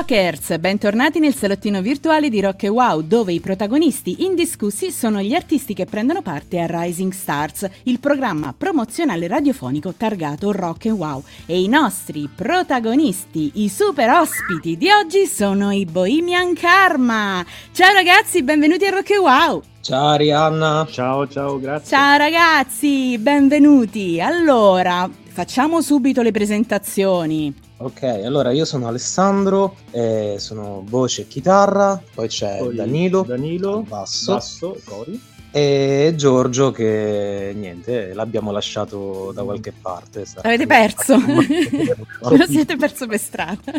Rockers, bentornati nel salottino virtuale di Rock Wow, dove i protagonisti indiscussi sono gli artisti che prendono parte a Rising Stars, il programma promozionale radiofonico targato Rock Wow. E i nostri protagonisti, i super ospiti di oggi sono i Bohemian Karma. Ciao ragazzi, benvenuti a Rock Wow. Ciao Arianna. Ciao, ciao, grazie. Ciao ragazzi, benvenuti. Allora, facciamo subito le presentazioni. Ok, allora io sono Alessandro, eh, sono voce e chitarra, poi c'è Poi Danilo, Danilo, basso, basso, cori. e Giorgio che niente, l'abbiamo lasciato da qualche parte. L'avete perso? Lo siete perso per strada.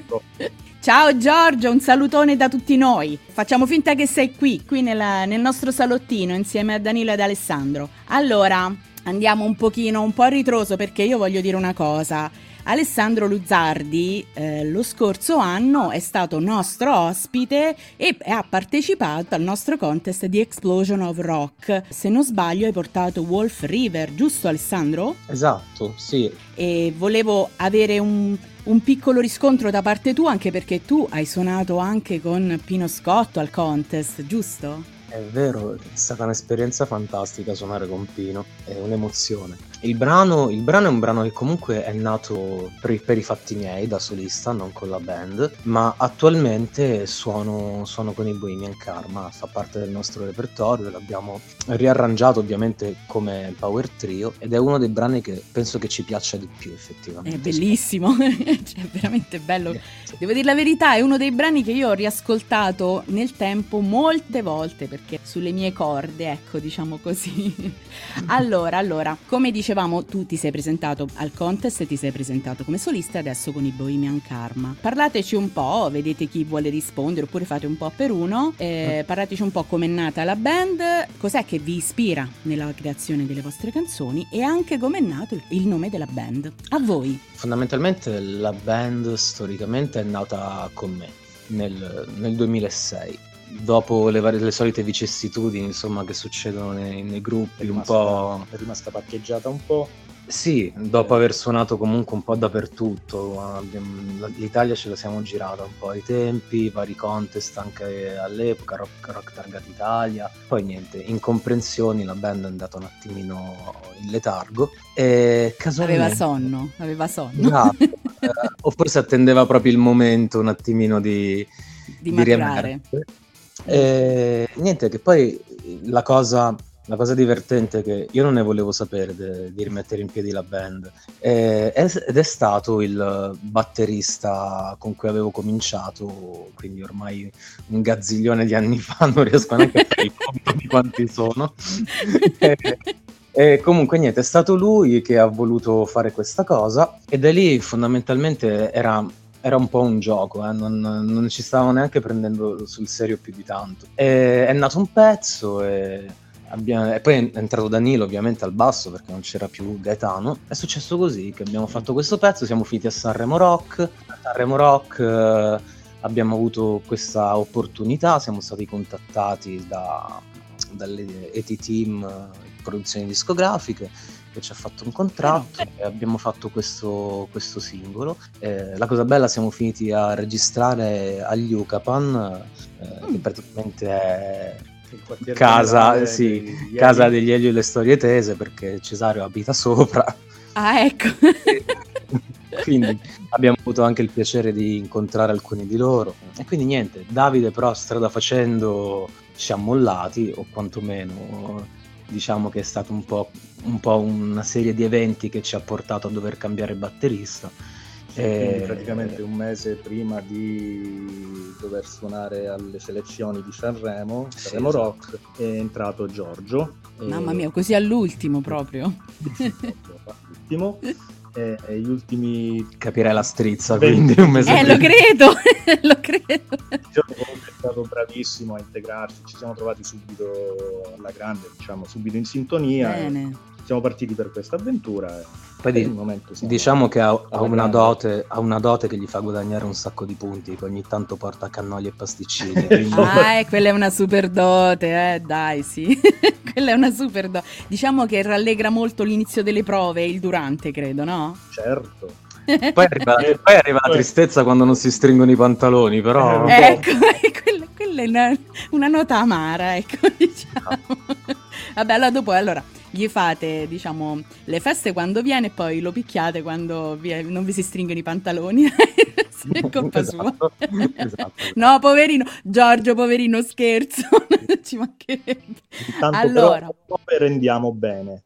Ciao Giorgio, un salutone da tutti noi. Facciamo finta che sei qui, qui nella- nel nostro salottino insieme a Danilo ed Alessandro. Allora, andiamo un pochino, un po' a ritroso perché io voglio dire una cosa. Alessandro Luzzardi eh, lo scorso anno è stato nostro ospite e ha partecipato al nostro contest di Explosion of Rock. Se non sbaglio hai portato Wolf River, giusto Alessandro? Esatto, sì. e volevo avere un, un piccolo riscontro da parte tua anche perché tu hai suonato anche con Pino Scotto al contest, giusto? È vero, è stata un'esperienza fantastica suonare con Pino, è un'emozione. Il brano, il brano è un brano che comunque è nato per, per i fatti miei da solista, non con la band, ma attualmente suono, suono con i Bohemian Karma, fa parte del nostro repertorio, l'abbiamo riarrangiato ovviamente come power trio ed è uno dei brani che penso che ci piaccia di più effettivamente. È bellissimo, cioè, è veramente bello. Devo dire la verità, è uno dei brani che io ho riascoltato nel tempo molte volte perché sulle mie corde, ecco, diciamo così. Allora, allora, come dicevamo, tu ti sei presentato al contest e ti sei presentato come solista e adesso con i Bohemian Karma. Parlateci un po', vedete chi vuole rispondere oppure fate un po' per uno. Eh, parlateci un po' com'è nata la band, cos'è che vi ispira nella creazione delle vostre canzoni e anche com'è nato il- il nome della band. A voi. Fondamentalmente la band storicamente è nata con me nel, nel 2006. Dopo le, varie, le solite vicissitudini insomma, che succedono nei, nei È gruppi, un rimasta, po'... è rimasta parcheggiata un po'. Sì, dopo aver suonato comunque un po' dappertutto, l'Italia ce la siamo girata un po' ai tempi, vari contest anche all'epoca, Rock, Rock Target Italia, poi niente, incomprensioni, la band è andata un attimino in letargo e casualmente... Aveva sonno, aveva sonno Esatto, eh, o forse attendeva proprio il momento un attimino di, di di. E niente, che poi la cosa, la cosa divertente è che io non ne volevo sapere de- di rimettere in piedi la band è- ed è stato il batterista con cui avevo cominciato, quindi ormai un gazziglione di anni fa, non riesco neanche a fare il conto di quanti sono. E- e comunque niente, è stato lui che ha voluto fare questa cosa e da lì fondamentalmente era, era un po' un gioco, eh, non, non ci stavamo neanche prendendo sul serio più di tanto. E è nato un pezzo e, abbiamo- e poi è entrato Danilo ovviamente al basso perché non c'era più Gaetano. È successo così che abbiamo fatto questo pezzo, siamo finiti a Sanremo Rock, a Sanremo Rock... eh, Abbiamo avuto questa opportunità, siamo stati contattati da, dalle ET Team eh, produzioni discografiche che ci ha fatto un contratto e abbiamo fatto questo, questo singolo. Eh, la cosa bella, siamo finiti a registrare agli Ucapan, eh, che Mm. praticamente è casa, sì, degli casa degli Elio e le storie tese perché Cesario abita sopra. Ah, ecco. quindi abbiamo avuto anche il piacere di incontrare alcuni di loro e quindi niente Davide però strada facendo ci ha mollati o quantomeno diciamo che è stato un po', un po' una serie di eventi che ci ha portato a dover cambiare batterista Quindi E- praticamente un mese prima di dover suonare alle selezioni di Sanremo, Sì, Sanremo esatto. Rock, è entrato Giorgio. e- Mamma mia, così all'ultimo proprio. Ultimo. E, e gli ultimi capirei la strizza quindi un mese Eh, lo prima. credo, lo credo. giorni comunque è stato bravissimo a integrarsi, ci siamo trovati subito alla grande, diciamo, subito in sintonia. Bene. siamo partiti per questa avventura. Poi di- Diciamo che ha, ha una dote, ha una dote che gli fa guadagnare un sacco di punti, che ogni tanto porta cannoli e pasticcini. quindi- Ah, eh, quella è una super dote, eh, dai, sì. quella è una super dote. Diciamo che rallegra molto l'inizio delle prove e il durante, credo, no? Certo. Poi arriva, poi arriva la tristezza quando non si stringono i pantaloni, però... Eh, ecco, quella, quella, è una, una, nota amara, ecco, diciamo. Vabbè, allora dopo, allora, gli fate, diciamo, le feste quando viene e poi lo picchiate quando vi, non vi si stringono i pantaloni. è colpa esatto, sua. Esatto. no, poverino, Giorgio, poverino, scherzo, ci mancherebbe. Intanto allora, però, rendiamo bene.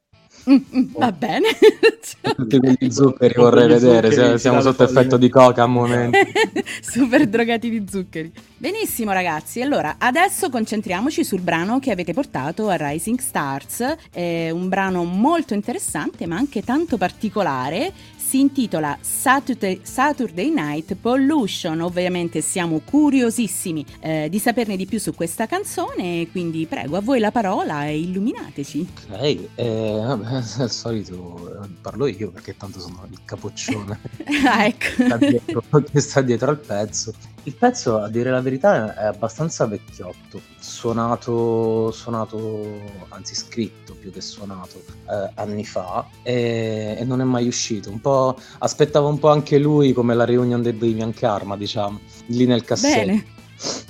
Mm, mm, va bene. Tutti quegli zuccheri vorrei vedere, zuccheri, siamo sotto effetto di coca a momenti. Super drogati di zuccheri. Benissimo ragazzi, allora adesso concentriamoci sul brano che avete portato a Rising Stars, è un brano molto interessante ma anche tanto particolare si intitola Saturday, Saturday, Night Pollution. Ovviamente siamo curiosissimi eh, di saperne di più su questa canzone, quindi prego a voi la parola e illuminateci. Ok, eh, vabbè, al solito eh, parlo io perché tanto sono il capoccione ah, ecco. che sta dietro al pezzo. Il pezzo, a dire la verità, è abbastanza vecchiotto, suonato, suonato anzi scritto più che suonato, eh, anni fa e, e, non è mai uscito. Un po', aspettava un po' anche lui come la reunion dei Bohemian Karma, diciamo, lì nel cassetto. Bene.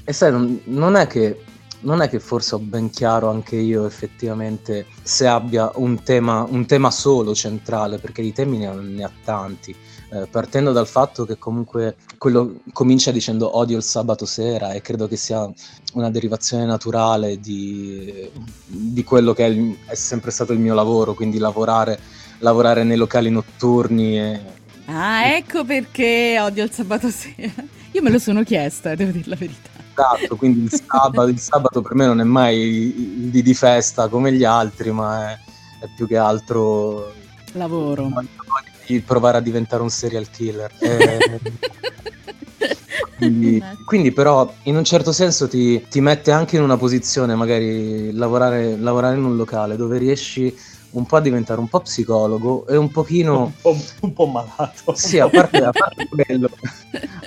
E sai, non, non è che non è che forse ho ben chiaro anche io effettivamente se abbia un tema, un tema solo centrale, perché di temi ne, ne ha tanti eh, partendo dal fatto che comunque quello comincia dicendo odio il sabato sera e credo che sia una derivazione naturale di, di quello che è, il, è, sempre stato il mio lavoro, quindi lavorare, lavorare nei locali notturni. E, ah, ecco perché odio il sabato sera. Io me lo sono chiesta, devo dire la verità. Esatto, quindi il sabato, il sabato per me non è mai di, di festa come gli altri, ma è, è più che altro lavoro di provare a diventare un serial killer. Eh, quindi, quindi, però in un certo senso ti, ti, mette anche in una posizione, magari lavorare, lavorare in un locale dove riesci un po' a diventare un po' psicologo e un pochino... Un po', un po malato. Sì, a parte, a parte, quello,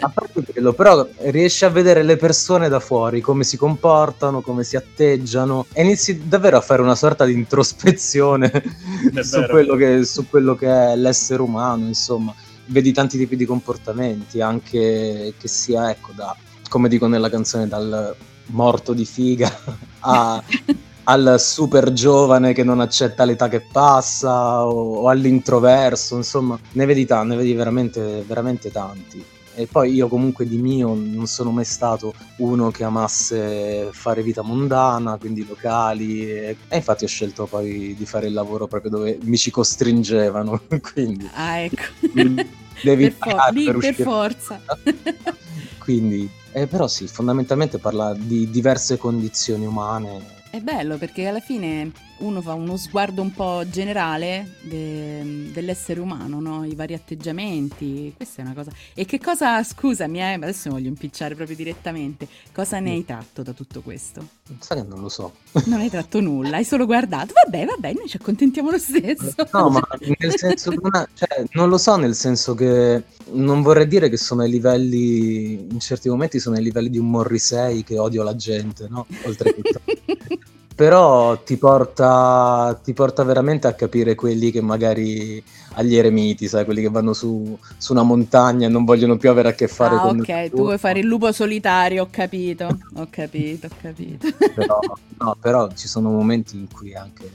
a parte quello, però riesci a vedere le persone da fuori, come si comportano, come si atteggiano e inizi davvero a fare una sorta di introspezione su quello, che, su quello che è l'essere umano, insomma. Vedi tanti tipi di comportamenti, anche che sia, ecco, da, come dico nella canzone, dal morto di figa a al super giovane che non accetta l'età che passa o, o all'introverso, insomma, ne vedi tanti, ne vedi veramente, veramente tanti. E poi io comunque di mio non sono mai stato uno che amasse fare vita mondana, quindi locali, e, e infatti ho scelto poi di fare il lavoro proprio dove mi ci costringevano. quindi, ah, ecco. Devi per, fo- lì, per, per forza. quindi, eh, però sì, fondamentalmente parla di diverse condizioni umane è bello perché alla fine uno fa uno sguardo un po' generale de- dell'essere umano, no? i vari atteggiamenti, questa è una cosa. E che cosa, scusami, eh, adesso voglio impicciare proprio direttamente, cosa ne hai tratto da tutto questo? Sai che non lo so. Non hai tratto nulla, hai solo guardato. Vabbè, vabbè, noi ci accontentiamo lo stesso. No, ma nel senso, cioè, non lo so nel senso che non vorrei dire che sono ai livelli, in certi momenti sono ai livelli di un Morrissey che odio la gente, no? Oltretutto. però ti porta, ti porta, veramente a capire quelli che magari agli eremiti, sai, quelli che vanno su, su una montagna e non vogliono più avere a che fare ah, con ok, tu vuoi fare il lupo solitario, ho capito, ho capito, ho capito. però, no, però ci sono momenti in cui anche,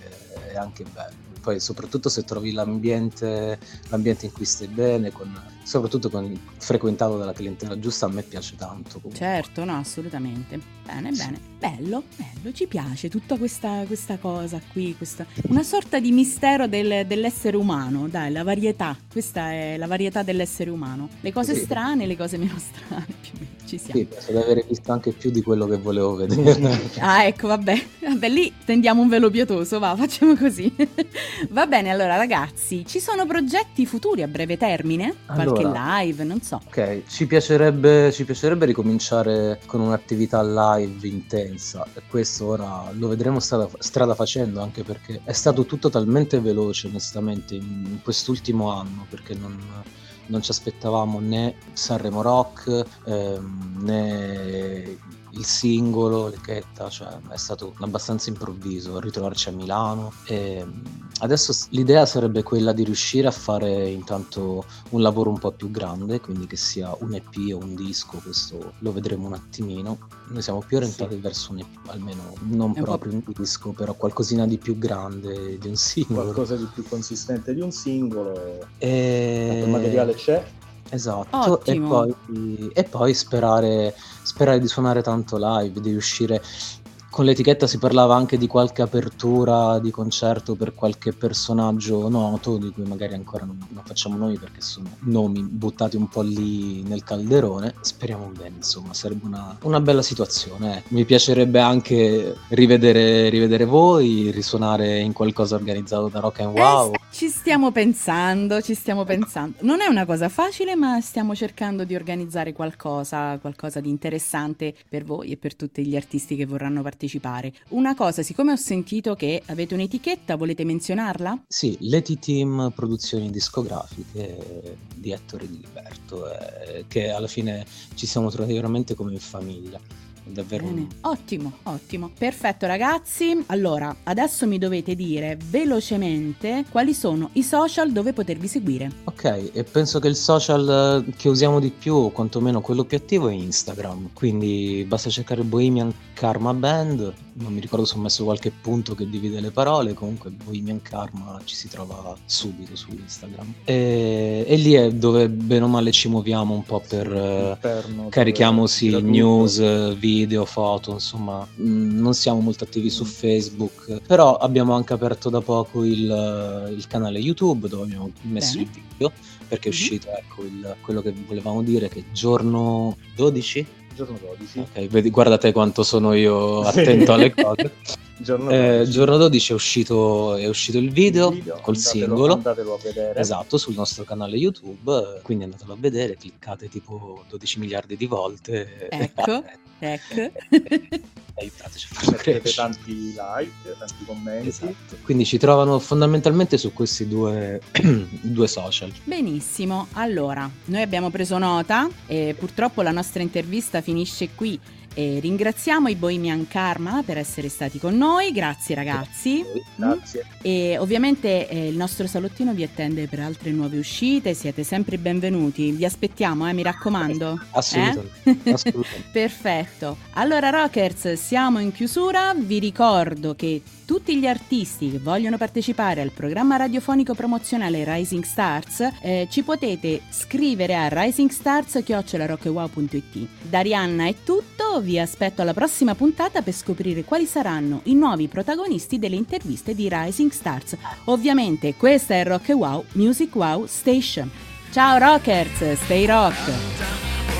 è anche bello poi soprattutto se trovi l'ambiente, l'ambiente in cui stai bene, con, soprattutto con frequentato dalla clientela giusta, a me piace tanto. Comunque. Certo, no, assolutamente. Bene, bene. Bello, bello, ci piace tutta questa, questa cosa qui, questa... una sorta di mistero del, dell'essere umano, dai, la varietà, questa è la varietà dell'essere umano. Le cose sì. strane le cose meno strane, più o meno, ci siamo. Sì, penso di avere visto anche più di quello che volevo vedere. ah, ecco, vabbè, vabbè, lì tendiamo un velo pietoso, va, facciamo così. Va bene, allora ragazzi, ci sono progetti futuri a breve termine? Qualche allora, live, non so. Ok, ci piacerebbe, ci piacerebbe ricominciare con un'attività live intensa e questo ora lo vedremo strada, strada facendo anche perché è stato tutto talmente veloce onestamente in quest'ultimo anno perché non non ci aspettavamo né Sanremo Rock ehm, né il singolo, l'etichetta, cioè è stato abbastanza improvviso ritrovarci a Milano e adesso l'idea sarebbe quella di riuscire a fare intanto un lavoro un po' più grande, quindi che sia un EP o un disco, questo lo vedremo un attimino. Noi siamo più orientati sì. verso un EP, almeno non proprio un disco, però qualcosina di più grande di un singolo. Qualcosa di più consistente di un singolo. E... Il materiale c'è? Esatto, e poi, e poi, sperare, sperare di suonare tanto live, di riuscire con l'etichetta si parlava anche di qualche apertura di concerto per qualche personaggio noto, di cui magari ancora non, non, facciamo nomi perché sono nomi buttati un po' lì nel calderone. Speriamo bene, insomma, sarebbe una, una bella situazione. Eh. Mi piacerebbe anche rivedere, rivedere, voi, risuonare in qualcosa organizzato da Rock and Wow. Eh, ci stiamo pensando, ci stiamo pensando. Non è una cosa facile, ma stiamo cercando di organizzare qualcosa, qualcosa di interessante per voi e per tutti gli artisti che vorranno partecipare partecipare. Una cosa, siccome ho sentito che avete un'etichetta, volete menzionarla? Sì, l'Eti Team Produzioni Discografiche di Ettore Di Liberto, eh, che alla fine ci siamo trovati veramente come in famiglia davvero Bene. ottimo ottimo. Perfetto ragazzi. Allora adesso mi dovete dire velocemente quali sono i social dove potervi seguire. Ok e penso che il social che usiamo di più o quantomeno quello più attivo è Instagram. Quindi basta cercare Bohemian Karma Band. Non mi ricordo se ho messo qualche punto che divide le parole. Comunque Bohemian Karma ci si trova subito su Instagram. E, e lì è dove bene o male ci muoviamo un po' per Interno, carichiamo sì news video video, foto, insomma, mm, non siamo molto attivi su Facebook, però abbiamo anche aperto da poco il, il canale YouTube dove abbiamo messo Bene. il video perché è mhm. uscito ecco, il, quello che volevamo dire che giorno 12 giorno 12 ok vedi, guardate quanto sono io attento alle cose giorno 12. Eh, giorno 12 è uscito, è uscito il video, il video col andatelo, singolo. Andatelo a vedere. Esatto, sul nostro canale YouTube. Quindi andatelo a vedere, cliccate tipo 12 miliardi di volte. Ecco. Ecco. aiutateci a farlo crescere. tanti like, tanti commenti. Esatto. Quindi ci trovano fondamentalmente su questi due, due, social. Benissimo, allora noi abbiamo preso nota e purtroppo la nostra intervista finisce qui. E ringraziamo i Bohemian Karma per essere stati con noi, grazie ragazzi. Grazie. E ovviamente eh, il nostro salottino vi attende per altre nuove uscite, siete sempre benvenuti, vi aspettiamo, eh, mi raccomando. Assolutamente. Eh? Assolutamente. Perfetto. Allora Rockers, siamo in chiusura, vi ricordo che tutti gli artisti che vogliono partecipare al programma radiofonico promozionale Rising Stars eh, ci potete scrivere a risingstars.it. Da Rihanna è tutto, vi aspetto alla prossima puntata per scoprire quali saranno i nuovi protagonisti delle interviste di Rising Stars. Ovviamente questa è Rock Wow Music Wow Station. Ciao Rockers, stay rock!